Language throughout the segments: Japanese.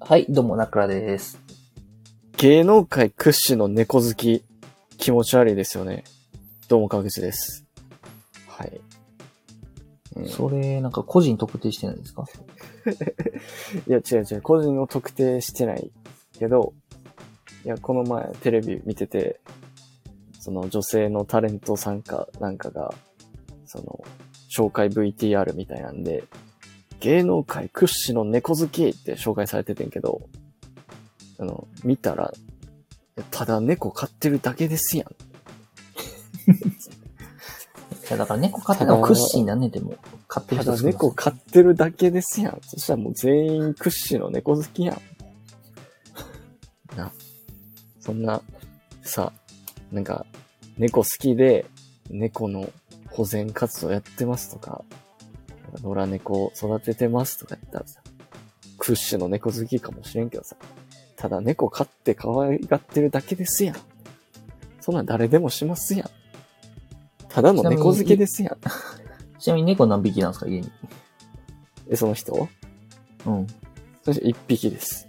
はい、どうも、ナクラです。芸能界屈指の猫好き、気持ち悪いですよね。どうも、川口です。はい。うんそれ、なんか個人特定してないですか？いや、違う違う、個人を特定してないけど、いや、この前テレビ見てて、その女性のタレント参加なんかが、その、紹介 VTR みたいなんで、芸能界屈指の猫好きって紹介されててんけど、あの、見たら、ただ猫飼ってるだけですやん。いや、だから猫飼ってるのは屈指になんねんでも、飼ってる人少ないただ猫飼ってるだけですやん。そしたらもう全員屈指の猫好きやん。な。そんな、さ、なんか、猫好きで、猫の保全活動やってますとか野良猫を育ててますとか言ったらさ、屈指の猫好きかもしれんけどさ、ただ猫飼って可愛がってるだけですやん。そんなん誰でもしますやん。ただの猫好きですやん。ちなみに 猫何匹なんですか、家に？え、その人？うん。そして一匹です。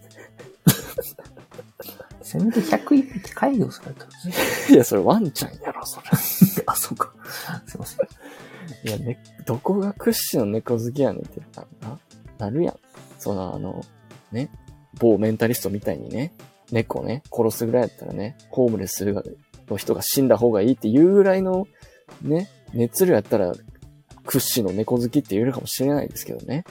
せめて101匹解除されたら。いや、それワンちゃんやろ、それ。あ、そうか。すいや、ね、どこが屈指の猫好きやねんってな、なるやん。その、あの、ね、某メンタリストみたいにね、猫ね、殺すぐらいやったらね、ホームレスの人が死んだ方がいいっていうぐらいの、ね、熱量やったら、屈指の猫好きって言えるかもしれないですけどね。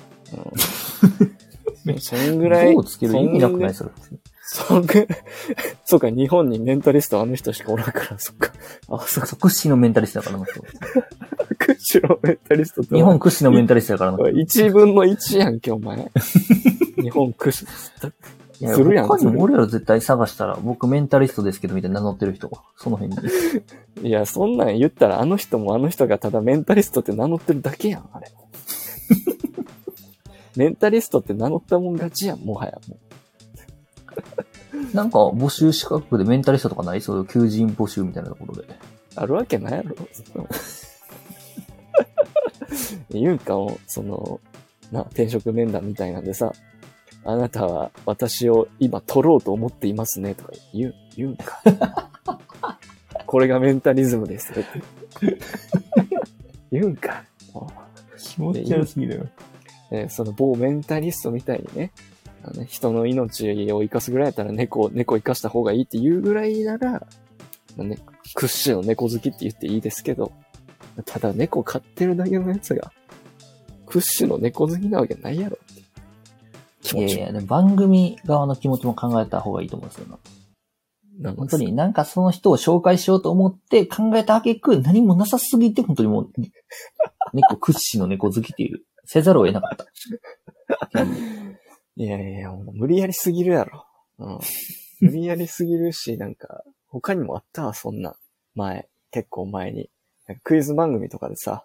うん。そんぐらい、どうつける意味なくないそれ。そんぐらい、そうか、日本にメンタリストあの人しかおらんから、そっか。あ、そっか、屈指のメンタリストだから、あの人屈指のメンタリスト日本屈指のメンタリストだから、あの人一分の一やんけ、お前。日本屈指。いや、するやん他にも俺ら絶対探したら、僕メンタリストですけど、みたいな名乗ってる人。その辺に。いや、そんなん言ったらあの人もあの人がただメンタリストって名乗ってるだけやん、あれ。メンタリストって名乗ったもん勝ちやん、もはや。もなんか募集資格でメンタリストとかない？そういう求人募集みたいなところで。うあるわけないやろ。その言うんかも、その、な、転職面談みたいなんでさ、あなたは私を今取ろうと思っていますね、とか言う、言うんか。これがメンタリズムです。言うんか。気持ち悪すぎるよ。えーその某メンタリストみたいにね、あのね人の命を生かすぐらいやったら猫、猫生かした方がいいっていうぐらいなら、まあね、屈指の猫好きって言っていいですけど、ただ猫飼ってるだけのやつが、屈指の猫好きなわけないやろって。気持ちいやいや、番組側の気持ちも考えた方がいいと思うんですよな。なんか本当になんかその人を紹介しようと思って考えた挙句何もなさすぎて本当にもう、猫屈指の猫好きっていう、せざるを得なかった。いやいや、もう無理やりすぎるやろ。うん。無理やりすぎるし、なんか、他にもあったわ、そんな。前、結構前に。なんかクイズ番組とかでさ、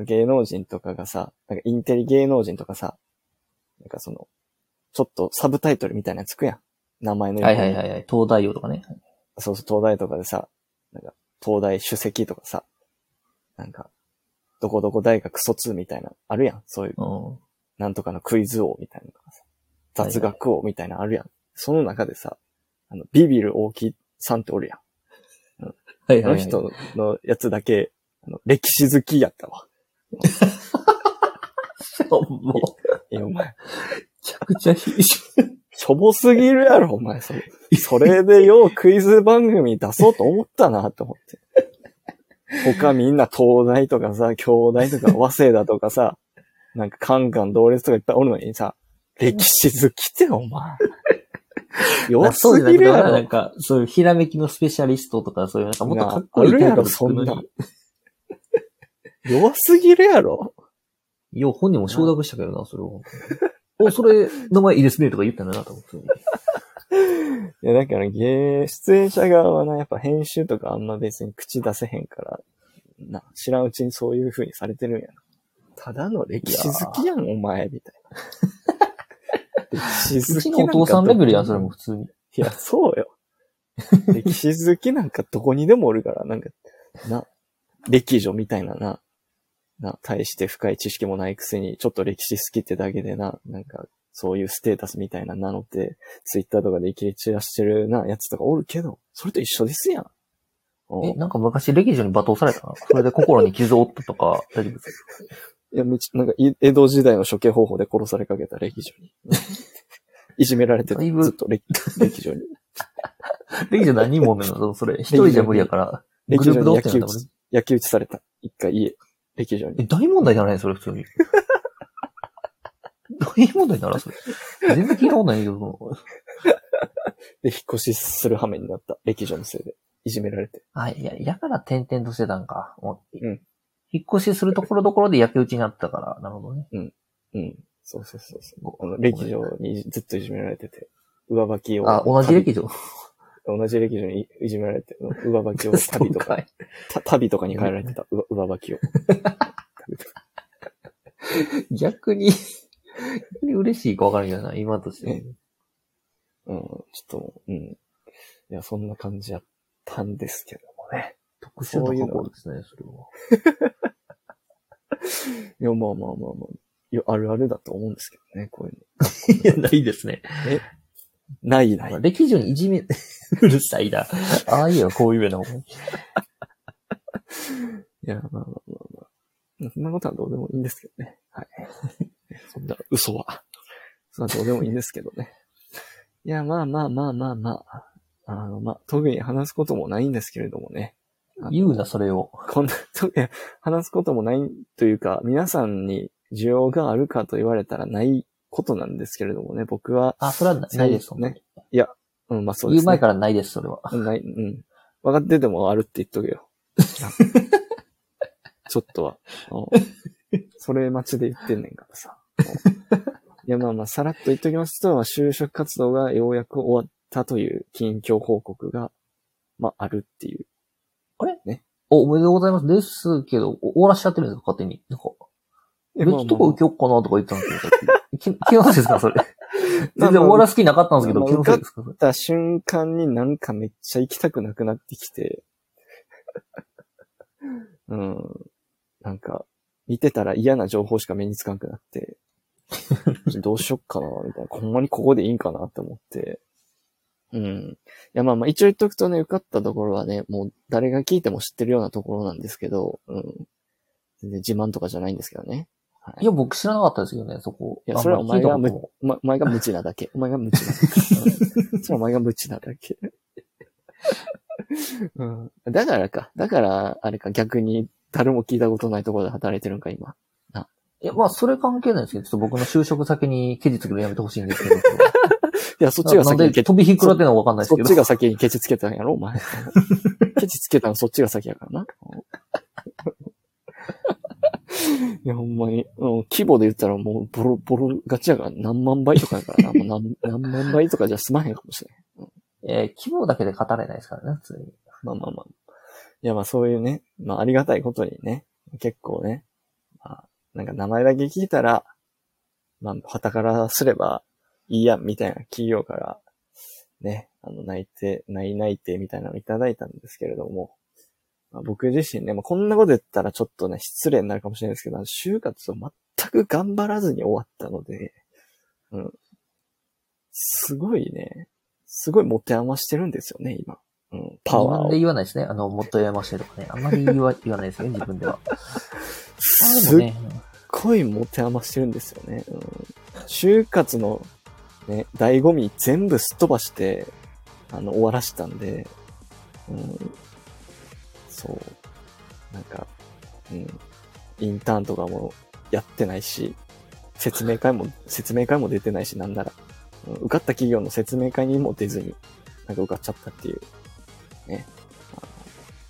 芸能人とかがさ、なんかインテリ芸能人とかさ、なんかその、ちょっとサブタイトルみたいなのつくやん。名前のはい横にはいはいはい。東大王とかね。そうそう、東大とかでさ、なんか、東大首席とかさ、なんか、どこどこ大学卒みたいな、あるやん。そういううん。なんとかのクイズ王みたいなのとかさ、雑学王みたいなのあるやん。その中でさ、あの、ビビる大木さんっておるやん。はいはい、はい。あの人のやつだけ、あの、歴史好きやったわ。もう、いや、お前、めちゃくちゃひしょぼすぎるやろ、お前、それ。それでようクイズ番組出そうと思ったな、と思って。他みんな東大とかさ、京大とか早稲田とかさ、なんかカンカン同列とかいっぱいおるのにさ、歴史好きってお前。弱すぎるやろ。なんか、そういうひらめきのスペシャリストとか、そういうなんかもっとかっこいいタイトそん弱すぎるやろ。よう本人も承諾したけどな、それを。お、それ、名前いいですね、とか言ったんだな、と思って。いや、だから芸、出演者側はな、やっぱ編集とかあんま別に口出せへんから、な、知らんうちにそういう風にされてるんやな。ただの歴史好きやん、お前、みたいな。歴史うち好きなんかのお父さんレベルやそれも普通に。いや、そうよ。歴史好きなんかどこにでもおるから、なんか、な、歴女みたいなな、な、大して深い知識もないくせに、ちょっと歴史好きってだけでな、なんか、そういうステータスみたいな名乗って、ツイッターとかで生きり散らしてるな、やつとかおるけど、それと一緒ですやん。うんえ、なんか昔、歴女に罵倒された？な。それで心に傷を負ったとか、大丈夫ですか？いや、めちゃ、なんか、い江戸時代の処刑方法で殺されかけた歴女に。いじめられてた、だいぶずっと歴歴女に。歴女何人もおんねんの？それ。一人じゃ無理やから、グループ歴女に焼き同点だった討ち、焼き討ちされた。一回家、歴女え、に。大問題じゃないそれ、普通に。大問題ならそれ。全然聞いたことないけど、で、引っ越しする羽目になった。歴女のせいで。いじめられて。あ、いや、やから転々としてたんか。もううん引っ越しするところどころで焼き討ちになったから、なるほどね。うん。そうそうそうそう。あの、歴女にずっといじめられてて、上履きを。あ、同じ歴女。旅同じ歴女にいじめられて、上履きを 旅とか、旅とかに変えられてた。上上履きを。逆に、逆に嬉しいか分からんけどな、今として。うん、ちょっと、うん。いや、そんな感じやったんですけどもね。特殊な過去ですね、それは。いや、まあまあまあまあ。いや、あるあるだと思うんですけどね、こういうの。いや、ないですね。ないない。歴女にいじめ、うるさいな。ああいうのこういうような思い。いや、まあまあまあまあ。そんなことはどうでもいいんですけどね。はい。そんな嘘は。そんなどうでもいいんですけどね。いや、まあまあまあまあまあ。あの、まあ、特に話すこともないんですけれどもね。言うな、それを。こんな、話すこともないというか、皆さんに需要があるかと言われたらないことなんですけれどもね、僕は、あ、それはなないです。ね。いや、うん、まあそうですね。言う前からないです、それは。ない、うん。分かっててもあるって言っとけよ。ちょっとは。うんそれ待ちで言ってんねんからさ。うんいや、まあまあ、さらっと言っときますと、就職活動がようやく終わったという近況報告が、まあ、あるっていう。お、おめでとうございます。ですけど、お終わらしちゃってるんですか？勝手に。なんか、え別とこ受けよっかなとか言ってたんですけど、気のせいですかそれ？全然終わらす気なかったんですけど、まあ気のせいですかそれ？った瞬間になんかめっちゃ行きたくなくなってきて、うん。なんか、見てたら嫌な情報しか目につかなくなって、どうしよっかな、みたいな。ほんまにここでいいんかなって思って。うん。いや、まあまあ、一応言っとくとね、受かったところはね、もう誰が聞いても知ってるようなところなんですけど、うん。全然自慢とかじゃないんですけどね。はいいや、僕知らなかったですよね、そこ。いや、それはお前がお前が無知なだけ。お前が無知なだけ。うんそれはお前が無知なだけ。うん、だからか。だから、あれか、逆に誰も聞いたことないところで働いてるんか、今。といや、まあ、それ関係ないですけど、ちょっと僕の就職先にケチつけるのやめてほしいんですけど。いや、そっちが先に飛び火食らってんのかわかんないですけど。そっちが先にケチつけたんやろ、お前。ケチつけたのそっちが先やからな。いや、ほんまに。うん、規模で言ったらもうボロボロガチやから何万倍とかやからな。もう何 何万倍とかじゃ済まへんかもしれん。えー規模だけで語れないですからね、普通に。まあまあまあ。いやまあそういうね、まあありがたいことにね、結構ね、まあなんか名前だけ聞いたら、まあ旗からすればいいやんみたいな企業から、ね、あの内定、内内定みたいなのいただいたんですけれども、まあ、僕自身ね、まあこんなこと言ったらちょっとね、失礼になるかもしれないですけど、就活を全く頑張らずに終わったので、うん。すごいね、すごい持て余してるんですよね、今。うん、パワーを自分で。言わないですね。あの、もっとやましてとかね。あんまり言わ言わないですよね、自分では。あ すっごい持て余してるんですよね。うん、就活のね、醍醐味全部すっ飛ばして、あの、終わらしたんで、うん、そう。なんか、うん、インターンとかもやってないし、説明会も、説明会も出てないし、なんなら、うん、受かった企業の説明会にも出ずに、なんか受かっちゃったっていう、ね。あ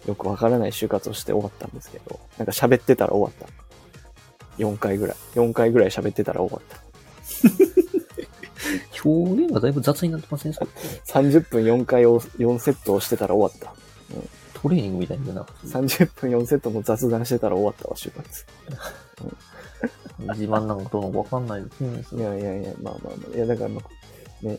のよくわからない就活をして終わったんですけど、なんか喋ってたら終わった。4回ぐらい。4回ぐらい喋ってたら終わった。表現がだいぶ雑になってません、それ30分4回を、4セットをしてたら終わった。トレーニングみたいな。30分4セットの雑談してたら終わったわ、就活。自慢なんかどうのかわかんないですね。そいれやいやいや、まあまあまあ。いや、だからまあ、ね。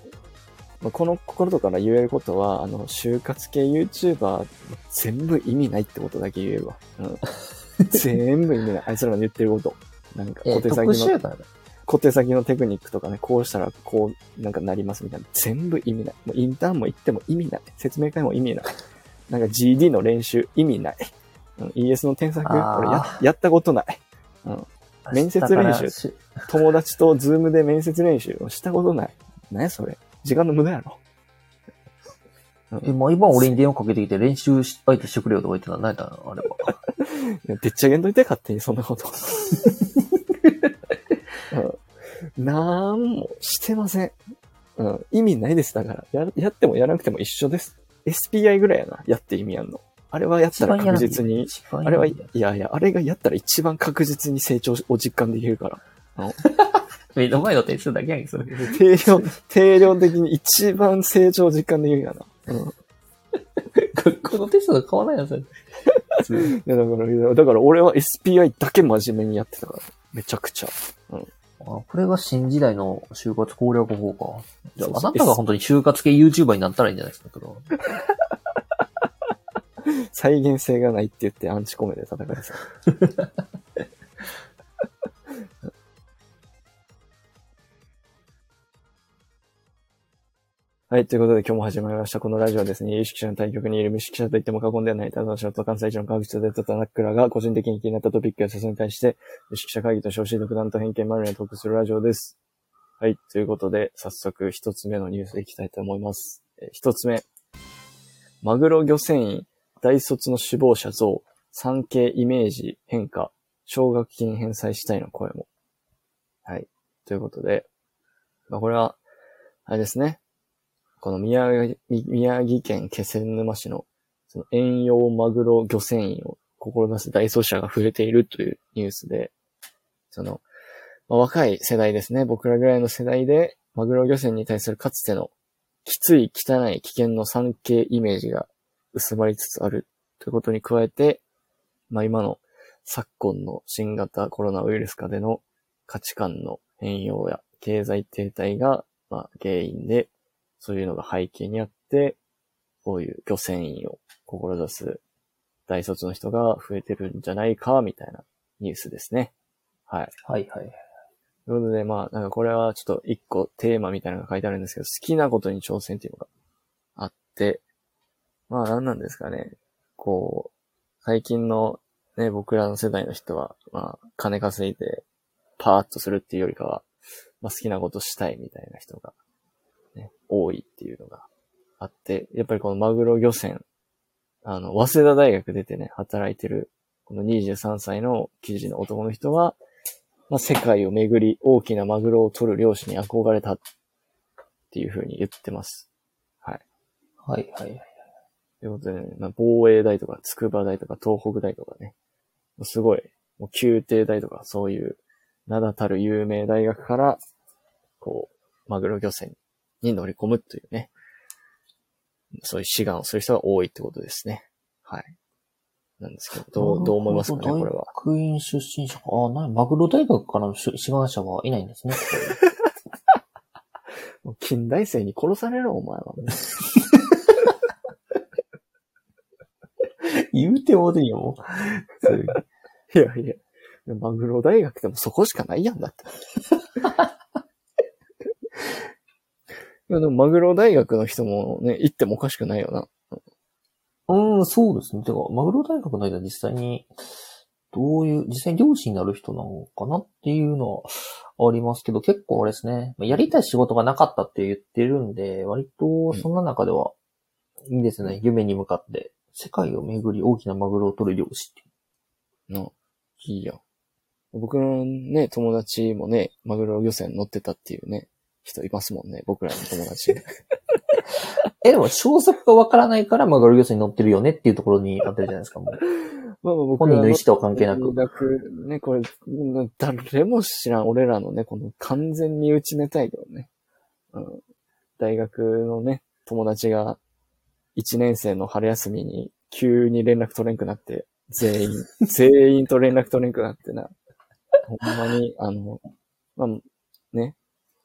まあ、この心から言えることは、あの、就活系 YouTuber 全部意味ないってことだけ言えるわ。うん。全部意味ない。あいつらの言ってること。なんか、えー、小手特先の、殊やからね。小手先のテクニックとかね、こうしたらこうなんかなりますみたいな。全部意味ない。もうインターンも行っても意味ない。説明会も意味ない。なんか GD の練習意味ない。うん、ES の添削俺ややったことない。面接練習友達とズームで面接練習をしたことない。何やそれ。時間の無駄やろ。え、毎晩俺に電話かけてきて練習し相手してくれよとか言ってたら何やったのあれは。でっち上げんといて、勝手にそんなこと。うん、なんもしてません。うん、意味ないです。だからや、やってもやらなくても一緒です。SPI ぐらいやな。やって意味あんの。あれはやったら確実に、あれは、いやいや、あれがやったら一番確実に成長を実感できるから。目の前の点数だけやんけ、それ。定量、定量的に一番成長を実感できるからな。うん。学校のテストと変わらないや いやだから、だから俺は SPI だけ真面目にやってたから。めちゃくちゃ。あこれが新時代の就活攻略法か。じゃあ、あなたが本当に就活系 YouTuber になったらいいんじゃないですか。再現性がないって言ってアンチコメで戦いです。はい。ということで今日も始まりました。このラジオはですね、有識者の対局にいる無識者と言っても過言ではない、ただのと関西一の科学者であった田中らが個人的に気になったトピックや説に対して、有識者会議と称し独断と偏見まるにトークするラジオです。はい。ということで、早速一つ目のニュースいきたいと思います。え一つ目。マグロ漁船員大卒の首謀者増、産経イメージ変化、奨学金返済したいの声も。はい。ということで、まあ、これは、あれですね。この宮城宮城県気仙沼市の、その遠洋マグロ漁船員を志す大卒者が増えているというニュースで、その、まあ若い世代ですね。僕らぐらいの世代で、マグロ漁船に対するかつてのきつい、汚い、危険の産経イメージが薄まりつつあるということに加えて、まあ今の昨今の新型コロナウイルス下での価値観の変容や経済停滞が、まあ原因で、そういうのが背景にあって、こういう漁船員を志す大卒の人が増えてるんじゃないか、みたいなニュースですね。はい。はいはい。ということで、まあ、なんかこれはちょっと一個テーマみたいなのが書いてあるんですけど、好きなことに挑戦っていうのがあって、まあ何なんですかね。こう、最近のね、僕らの世代の人は、まあ、金稼いでパーッとするっていうよりかは、まあ好きなことしたいみたいな人が、ね、多いっていうのがあって、やっぱりこのマグロ漁船、あの、早稲田大学出てね、働いてる、この23歳の記事の男の人は、まあ、世界を巡り大きなマグロを取る漁師に憧れたっていう風に言ってます。はい。はいはい。ということで、ね、まあ、防衛大とか筑波大とか東北大とかね、すごい、もう宮廷大とかそういう名だたる有名大学から、こう、マグロ漁船に乗り込むというね、そういう志願をする人が多いってことですね。はい。なんですけど、どう、どう思いますかね、これは。大学院出身者か。あ、なに、マグロ大学からの志願者はいないんですね。近代生に殺されろ、お前は。言うてもうてんよ、もう いやいや、マグロ大学でもそこしかないやんだって。いやでもマグロ大学の人もね、行ってもおかしくないよな。うん、そうですね。てか、マグロ大学の間実際に、どういう、実際に漁師になる人なのかなっていうのはありますけど、結構あれですね。やりたい仕事がなかったって言ってるんで、割とそんな中では、いいですね。夢に向かって、世界を巡り大きなマグロを取る漁師っていう。の、いいやん。僕のね、友達もね、マグロ漁船乗ってたっていうね、人いますもんね、僕らの友達。え、でも消息がわからないからマグロ漁船に乗ってるよねっていうところになってるじゃないですか、もう。まあまあ僕本人の意思とは関係なく。大学ね、これ、うん誰も知らん、俺らのね、この完全に打ちめたいけどね。うん、大学のね、友達が、一年生の春休みに急に連絡取れんくなって、全員、全員と連絡取れんくなってな。ほんまに、あの、まあ、ね、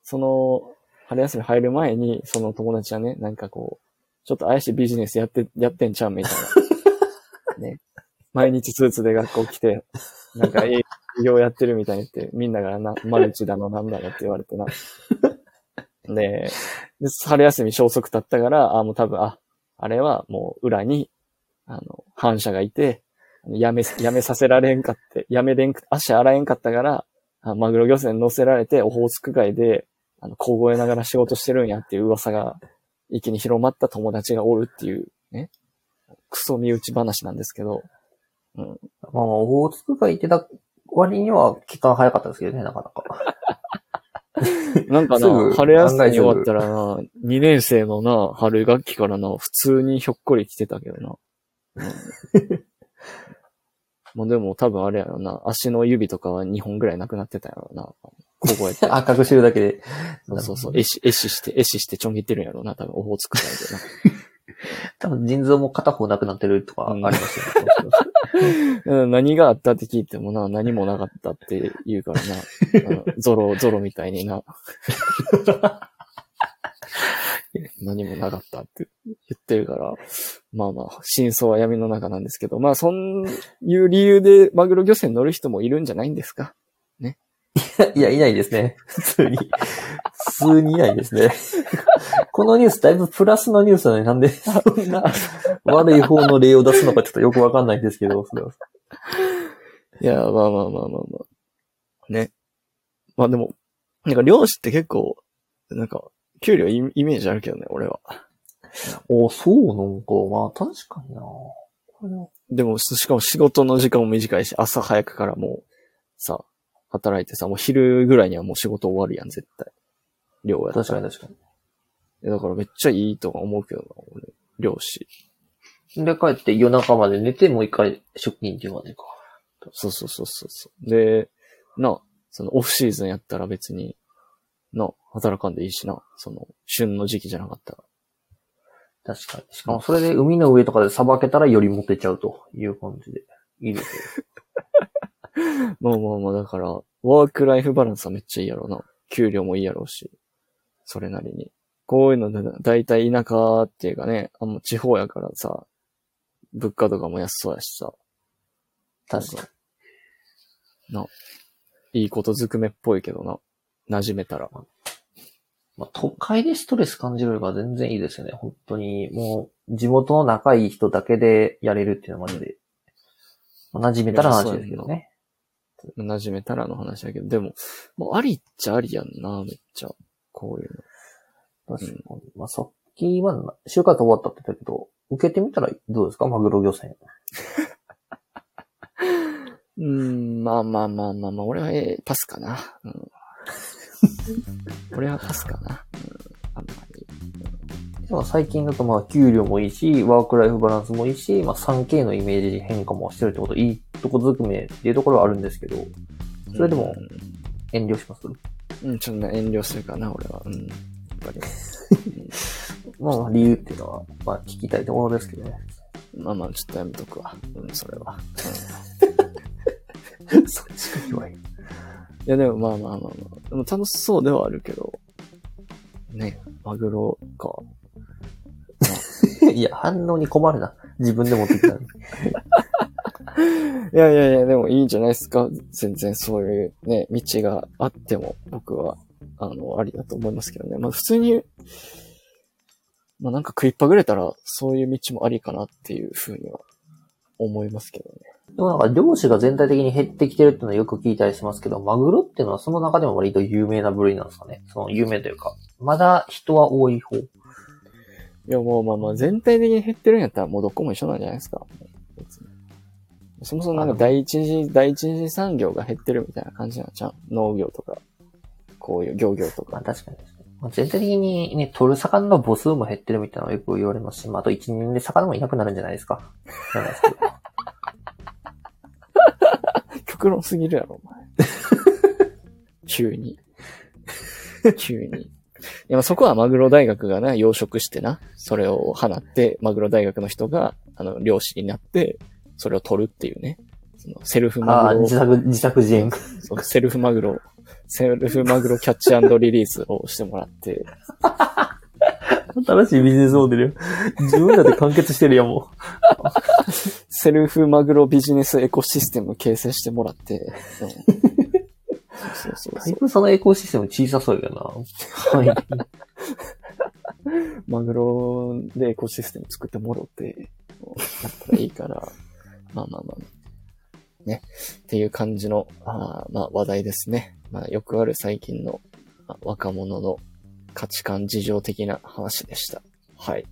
その、春休み入る前に、その友達はね、なんかこう、ちょっと怪しいビジネスやって、やってんちゃうみたいな。ね。毎日スーツで学校来て、なんか営ようやってるみたいに言って、みんながな、マルチだのなんだのって言われてな。で、で春休み消息経ったから、あ、もう多分、あ、あれはもう裏に、あの、反射がいて、やめ、やめさせられんかって、やめれんく、足洗えんかったから、あマグロ漁船乗せられて、オホーツク海で、あの、凍えながら仕事してるんやっていう噂が、一気に広まった友達がおるっていう、ね。クソ身内話なんですけど、まあまあ、オホーツク海行ってた割には期間早かったですけどね、なかなか。なんかな、春休み終わったらな、2年生のな、春学期からな、普通にひょっこり来てたけどな。うん、まあでも多分あれやろな、足の指とかは2本ぐらいなくなってたやろな。ここやって。赤くしてるだけで。そうそうそう、えし、えしして、えししてちょん切ってるんやろな、多分、オホーツク海でな。多分腎臓も片方なくなってるとかありますよね。うん何があったって聞いてもな、何もなかったって言うからな。うんゾロ、ゾロみたいにな。何もなかったって言ってるから、まあまあ、真相は闇の中なんですけど、まあ、そんいう理由でマグロ漁船乗る人もいるんじゃないんですか？いや、いないですね。普通に。普通にいないですね。このニュースだいぶプラスのニュースなのになんでそんな悪い方の例を出すのかちょっとよくわかんないんですけど、それは。いや、まあまあまあまあまあ。ね。まあでも、なんか漁師って結構、なんか、給料イイメージあるけどね、俺は。お、そうなんか。まあ、確かにな。でも、ししかも仕事の時間も短いし、朝早くからもう、さ、働いてさ、もう昼ぐらいにはもう仕事終わるやん、絶対。漁や確かに確かいやだからめっちゃいいとか思うけどな、俺。漁師。に。で、帰って夜中まで寝て、もう一回出勤っていう感じか。そうそうそうそうそう。で、な、そのオフシーズンやったら別に、な、働かんでいいしな。その、旬の時期じゃなかったら。確かに。しかもそれで海の上とかでさばけたらよりモテちゃうという感じで。いいですよ。まあまあまあ、だから、ワークライフバランスはめっちゃいいやろうな。給料もいいやろうし。それなりに。こういうので、だいたい田舎っていうかね、あんま地方やからさ、物価とかも安そうやしさ、確かに。な、いいことずくめっぽいけどな。馴染めたら。まあ、都会でストレス感じるよりかは全然いいですよね。本当に、もう、地元の仲いい人だけでやれるっていうのはマジで。まあ、馴染めたら話ですけどね。馴染めたらの話だけど、でも、もうありっちゃありやんな、めっちゃ。こういうの。確かに。まあ、さっきはな、就活終わったって言ったけど、受けてみたらどうですか？マグロ漁船。うーん、まあまあまあまあまあ、俺は、えーパスかな。うん。俺はパスかな。うん、あんまり。まあ最近だとまあ給料もいいし、ワークライフバランスもいいし、まあ 3K のイメージ変化もしてるってこと、いいとこずくめっていうところはあるんですけど、それでも遠慮します？うん、うん、ちょっとね遠慮するかな、俺は。うん。やっぱり。まあまあ理由っていうのは、まあ聞きたいところですけどね。まあまあ、ちょっとやめとくわ。うん、それは。そっちか弱い。いや、でもまあまあまあまあ。でも楽しそうではあるけど。ね、マグロか。いや、反応に困るな。自分で持ってきたのに。いやいやいや、でもいいんじゃないですか。全然そういうね、道があっても、僕は、あの、ありだと思いますけどね。まあ普通に、まあなんか食いっぱぐれたら、そういう道もありかなっていうふうには思いますけどね。でもなんか漁師が全体的に減ってきてるっていうのはよく聞いたりしますけど、マグロっていうのはその中でも割と有名な部類なんですかね。その有名というか、まだ人は多い方。いや、もうまあまあ、全体的に減ってるんやったらもうどこも一緒なんじゃないですか。そもそもなんか第一次、第一次産業が減ってるみたいな感じなんじゃん？農業とか、こういう漁業とまあか。確かに確かに。まあ、全体的にね、取る魚の母数も減ってるみたいなのはよく言われますし、まああと一年で魚もいなくなるんじゃないですか？じゃないですけど。極論すぎるやろ、お前。急に。急に。いや、まあそこはマグロ大学がな、養殖してな、それを放って、マグロ大学の人が、あの、漁師になって、それを取るっていうね。そのセルフああ、マグロ自作、自作自演。そうセルフマグロ、セルフマグロキャッチリリースをしてもらって、新しいビジネスモデルよ。自分らで完結してるやん、もセルフマグロビジネスエコシステム形成してもらって。うんそうそうう。だいそう。ぶそのエコシステム小さそうやな。はい。マグロでエコシステム作ってもろって、やったらいいから、まあまあまあ。ね。っていう感じの、あーまあ話題ですね。まあよくある最近の、まあ若者の価値観事情的な話でした。はい。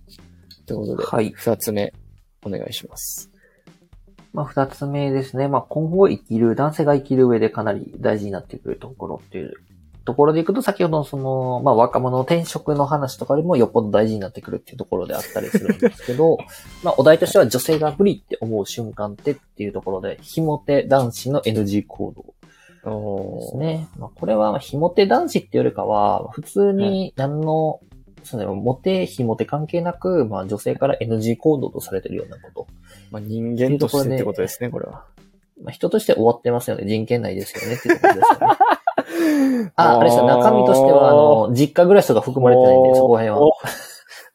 ということで、はい二つ目、お願いします。まあ、二つ目ですね。まあ、今後生きる、男性が生きる上でかなり大事になってくるところっていうところでいくと、先ほどのその、まあ、若者の転職の話とかでもよっぽど大事になってくるっていうところであったりするんですけど、まあ、お題としては女性が不利って思う瞬間ってっていうところで、ひも手男子の NG 行動おです。ね。まあ、これは、まあ、ひも手男子っていうよりかは、普通に何の、そうだよ、モテ、ひも手関係なく、まあ、女性から NG 行動とされてるようなこと。まあ人間としてってことですね、これは。まあ、人として終わってますよね。人権内ですよね。っていうことですよね。あ、あれですよ。中身としては、あの、実家暮らしとか含まれてないんで、そこら辺は。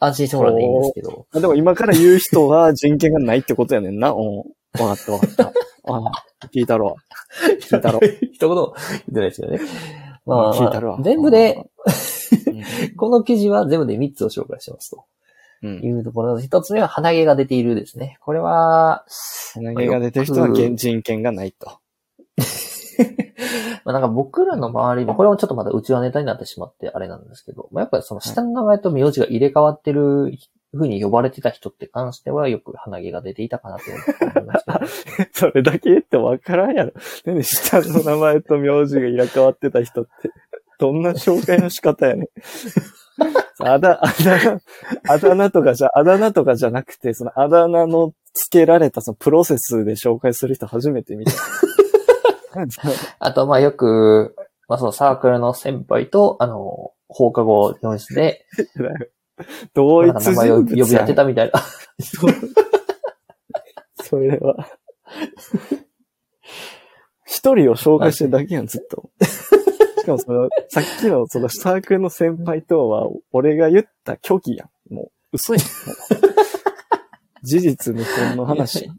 安心してもらっていいんですけど。あでも今から言う人は人権がないってことやねんな。うん。わかったわかった。あ聞いたろ。聞いたろ。一言言ってないですよね。まあ、聞いたるわ全部で、うん この記事は全部で3つを紹介してますとうん。いうところで、一つ目は鼻毛が出ているですね。これは、鼻毛が出てる人は人権がないと。まあなんか僕らの周りも、これもちょっとまだうちはネタになってしまってあれなんですけど、まあやっぱりその下の名前と名字が入れ替わってる風に呼ばれてた人って関してはよく鼻毛が出ていたかなと思いました。それだけってわからんやろ。なんで下の名前と名字が入れ替わってた人って、どんな紹介の仕方やねん。あだ、あだ、あだ名とかじゃ、あだ名とかじゃなくて、そのあだ名の付けられたそのプロセスで紹介する人初めて見た。あと、まあよく、まあそのサークルの先輩と、あの、放課後教室で、同一なんか名前を人物呼び合ってたみたいな。それは。一人を紹介してるだけやん、ずっと。しかもその、さっきのそのサークルの先輩とは、俺が言った虚偽やん。もう、嘘やん。事実無根の話。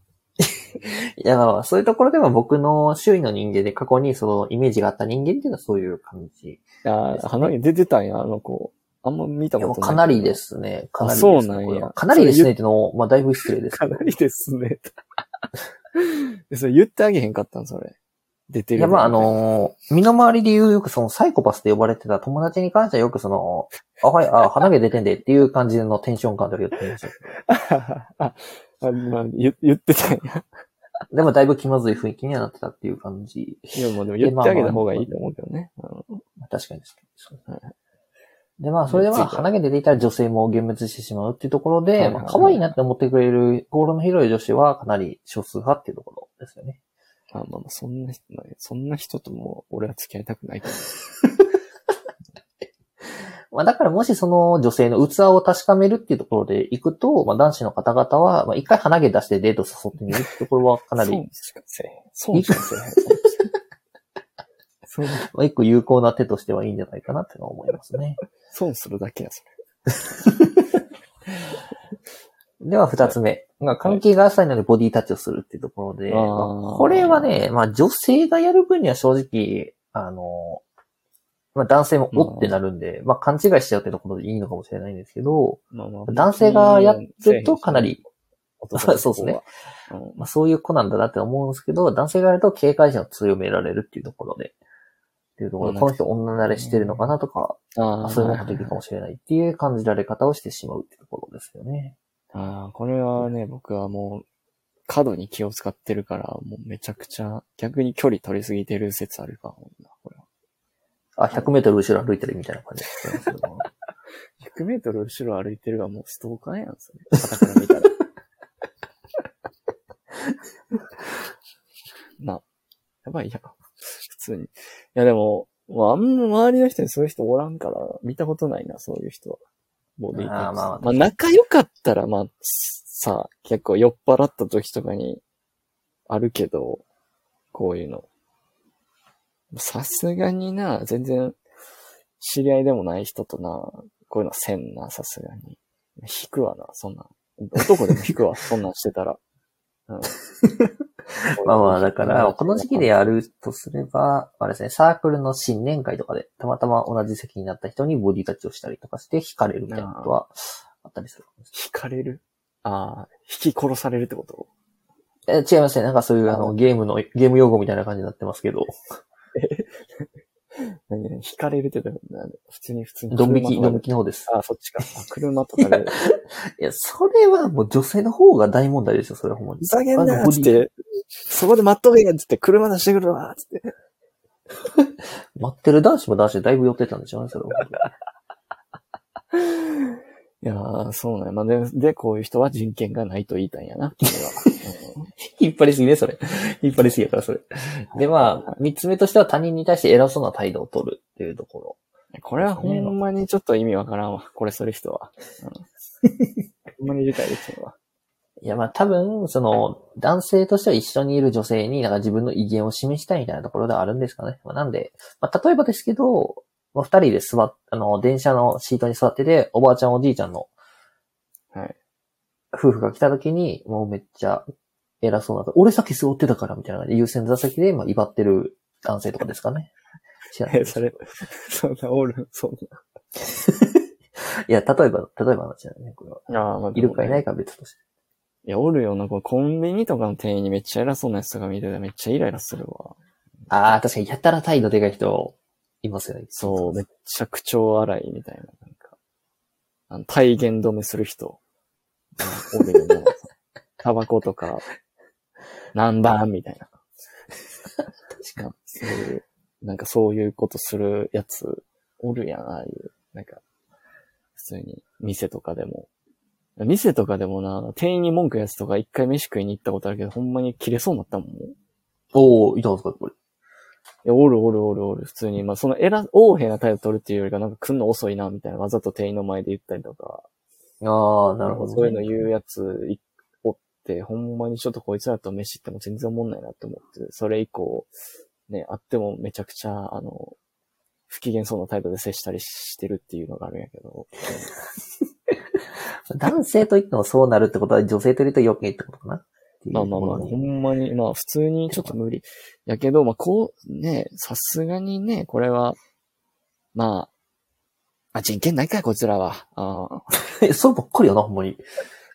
いや、まあまあそういうところでは僕の周囲の人間で過去にそのイメージがあった人間っていうのはそういう感じ。ああ、鼻毛出てたんや、あの子。あんま見たことない。かなりで。すね。かなりです、そうなんやかなりですねってのも、まあだいぶ失礼です。かなりですね。で それ言ってあげへんかったん、それ。出てる。いや、まあ、あ、のー身の回りで言うよくそのサイコパスって呼ばれてた友達に関してはよくその、あ、はい、あ、鼻毛出てんでっていう感じのテンション感で言ってましたけあ、あまあ、言 言ってたんや。ど。でもだいぶ気まずい雰囲気にはなってたっていう感じ。いや、もうでも言ってあげた方がいいと思うけどね。うん確かにですけどそうですね。で、まあ、それでまあ、鼻毛出ていたら女性も幻滅してしまうっていうところで、まあ、可愛いなって思ってくれる心の広い女子はかなり少数派っていうところですよね。あまあまあ、そんな人、そんな人とも俺は付き合いたくないと まあ、だからもしその女性の器を確かめるっていうところで行くと、まあ、男子の方々は、まあ、一回鼻毛出してデート誘ってみるってところはかなり、そうしかせえへん。そうしかせえへん。そう、まあ、一個有効な手としてはいいんじゃないかなってのは思いますね。損するだけや、そ では二つ目。まあ、関係が浅いのにボディタッチをするっていうところで、あーまあこれはね、まあ女性がやる分には正直、あの、まあ男性もおってなるんで、まあ勘違いしちゃうってところでいいのかもしれないんですけど、れ。まあまあ男性がやるとかなり、そうですね。うんまあそういう子なんだなって思うんですけど、男性がやると警戒心を強められるっていうところで、っていうところで、うんこの人女慣れしてるのかなとか、ああ、まあそういうのができるかもしれないっていう感じられ方をしてしまうっていうところですよね。ああ、これはね、僕はもう、過度に気を使ってるから、もうめちゃくちゃ、逆に距離取りすぎてる説あるかもな、これは。あ、100メートル後ろ歩いてるみたいな感じですけど。100メートル後ろ歩いてるがもうストーカーやん、それ。肩から見たら。な、やばいやん。普通に。いやでも、もうあんま周りの人にそういう人おらんから、見たことないな、そういう人は。ボディタッチあーまあまあ仲良かったら、まあ、さ、結構酔っ払った時とかにあるけど、こういうの。さすがにな、全然知り合いでもない人とな、こういうのせんな、さすがに。引くわな、そんなん。男でも引くわ、そんなんしてたら。うん。まあまあ、だから、この時期でやるとすれば、あれですね、サークルの新年会とかで、たまたま同じ席になった人にボディタッチをしたりとかして、惹かれるみたいなことはあったりする引かれる？ああ、引き殺されるってこと？え、違いますね。なんかそういう、あの、ゲームの、ゲーム用語みたいな感じになってますけど、何々引かれるって言ったら、普通に普通に。ドン引き、ドン引きの方です。ああ、そっちか。あ車とかで。いや、それはもう女性の方が大問題ですよ、それはほんまにふ。ざけんなあのボディーっつって、そこで待っとけやっつって、車出してくるわっつって。待ってる男子も男子でだいぶ寄ってたんでしょうね、それは。いやー、そうなんや。まあ、で、で、こういう人は人権がないと言いたいんやな、君は。引っ張りすぎね、それ。引っ張りすぎやから、それ。で、まあ、三つ目としては他人に対して偉そうな態度を取るっていうところ。うんこれはほんまにちょっと意味わからんわ。これする人は。うん、ほんまに理解できんわ。いや、まあ多分、その、男性としては一緒にいる女性に、なんか自分の威厳を示したいみたいなところではあるんですかね。まあ、なんで、まあ例えばですけど、まあ、二人で座っ、あの、電車のシートに座ってて、おばあちゃんおじいちゃんのはい。夫婦が来た時に、もうめっちゃ偉そうな、俺先座ってたからみたいな感じで優先座席で、まあ、威張ってる男性とかですかね。知らないえ、それ、そんな、おる、そんいや、例えば、例えば話だね、これは。な。ああ、まあ、。いるかいないいかは別として。いや、おるよな。これコンビニとかの店員にめっちゃ偉そうなやつとか見ててめっちゃイライラするわ。ああ、確かにやたら態度でかい人、いますよね。そう、めっちゃ口調荒いみたいな。なんか、あの体言止めする人。うんおるよな。タバコとか、何番みたいな。確かに。そういう、なんかそういうことするやつ、おるやん、ああいう。なんか、普通に、店とかでも。店とかでもな、店員に文句やつとか一回飯食いに行ったことあるけど、ほんまに切れそうになったもん。いおー、いたんですか、これ。や、おるおるおるおる、普通に。まあ、その偉、横柄な態度取るっていうよりか、なんか来んの遅いな、みたいな、わざと店員の前で言ったりとか。ああ、なるほど、ね。そういうの言うやついおって、ほんまにちょっとこいつらと飯行っても全然思んないなって思って、それ以降、ね、あってもめちゃくちゃ、あの、不機嫌そうな態度で接したりしてるっていうのがあるんやけど。男性と言ってもそうなるってことは女性といると余計ってことかなまあまあまあ、ほんまに、まあ普通にちょっと無理。やけど、まあこう、ね、さすがにね、これは、まあ、あ、人権ないかい、こいつらは。あ そればっかりやな、ほんまに。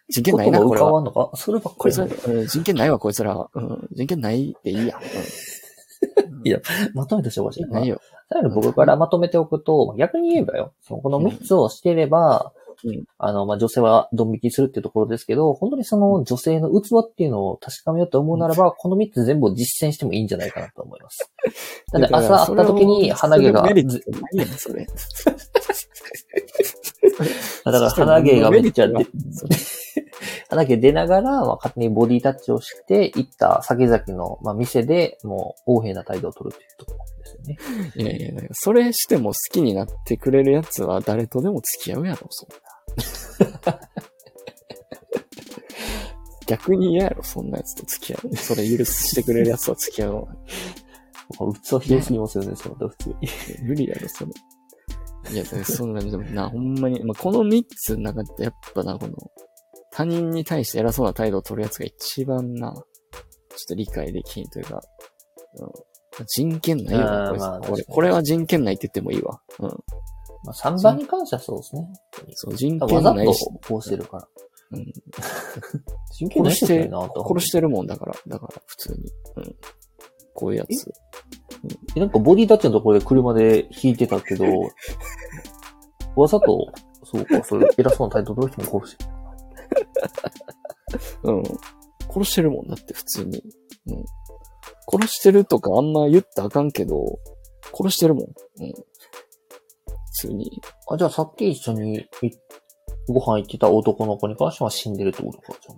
人権ないな、これはのか？そればっかりやな。うん人権ないわ、こいつらは。うん、人権ないでいいや。うん いやまとめとしてほしい。ないよ。最後に僕からまとめておくと、逆に言えばよ、そのこの3つをしていれば、うんあの、まあ、女性はドン引きするっていうところですけど、本当にその女性の器っていうのを確かめようと思うならば、この3つ全部を実践してもいいんじゃないかなと思います。なんで朝会った時に鼻毛が、メリットないやん、それ。だから鼻毛がめっちゃ出 鼻毛出ながら、まあ、勝手にボディタッチをして、行った先々の、まあ、店でもう、横柄な態度を取るっていうところですよね。いやいや、それしても好きになってくれるやつは誰とでも付き合うやろ、そんな。逆に嫌やろ、そんなやつと付き合う。それ許してくれるやつと付き合うのは。器広すぎますよね、その普通に。無理やろ、それ。いや、そ んな、でもな、ほんまに、まあ、この三つの中でやっぱな、この、他人に対して偉そうな態度を取るやつが一番な、ちょっと理解できんというか、うん、人権ないよな、こいつあーまあこれ。これは人権ないって言ってもいいわ。うん。まあ、3番に関してはそうですね。そう、人権ないし、こうしてるから。うん。人権ないして、なと。殺してるもんだから、だから、普通に。うん。こういうやつ。え？なんかボディタッチのところで車で引いてたけど、わざと、そうか、そういう偉そうな態度の人も殺してる。うん。殺してるもんだって、普通に。うん。殺してるとかあんま言ったらあかんけど、殺してるもん。うん。普通に。あ、じゃあさっき一緒にいご飯行ってた男の子に関しては死んでるってことか、じゃあ。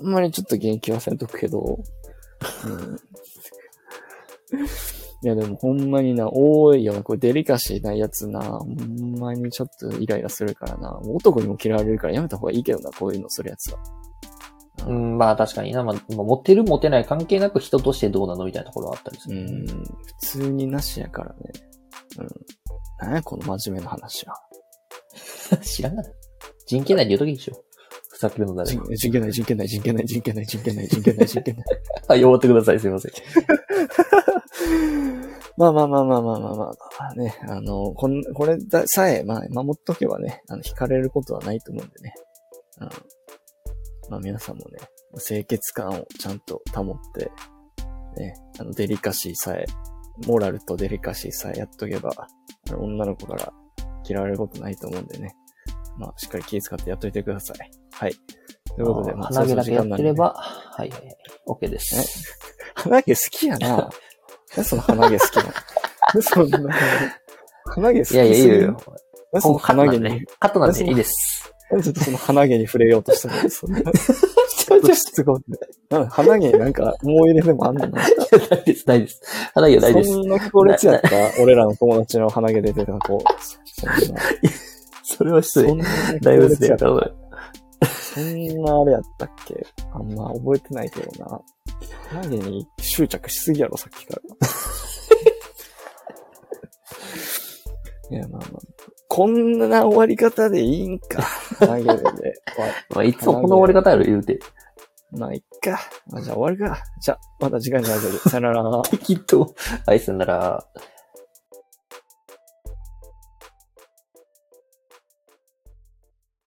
あんまりちょっと元気はせんとくけど、うん。いやでもほんまにな、多いよな。これデリカシーないやつな。ほんまにちょっとイライラするからな。男にも嫌われるからやめた方がいいけどな、こういうのするやつは。うん、まあ確かにな。まあ、まあ持ってる持ってない関係なく人としてどうなのみたいなところはあったりする。うん。普通になしやからね。うん。なんやこの真面目な話は。知らない。人権ないって言うときでしょ。ふざけるの誰人人権ない、人権ない、人権ない、人権ない、人権ない、人権ない、人権ない。はい、終わってください。すいません。まあまあまあまあまあまあまあ、ね、あの、こん、これださえ、まあ、守っとけばね、あの、惹かれることはないと思うんでね。うん。まあ皆さんもね、清潔感をちゃんと保って、ね、あの、デリカシーさえ、モラルとデリカシーさえやっとけば、女の子から嫌われることないと思うんでね。まあ、しっかり気遣ってやっといてください。はい。ということで、まあ、鼻毛だけやってれそば、はい。OK です。鼻毛好きやな。何その鼻毛好きなの？何そんな鼻毛好きいやいや、いいよ。何その鼻毛に。カットなんでいいです。何ちょっとその鼻毛に触れようとしたの？そんな。ちょっとしつこい鼻毛なんか思い入れでもあんの？な。ないです、ないです。鼻毛はないです。そんな強烈やった？俺らの友達の鼻毛出てた子。そんな。それは失礼。だいぶ失礼強烈やった。だと思う。そんなあれやったっけ？あんま覚えてないけどな。鼻毛に執着しすぎやろ、さっきから。いや、まあまあ。こんな終わり方でいいんか。鼻毛で。まあ、いつもこの終わり方やろ、言うて。まあ、いっか。まあ、じゃあ終わるか。じゃあ、また次回のラジオで。さよなら。適当。はい、さよなら。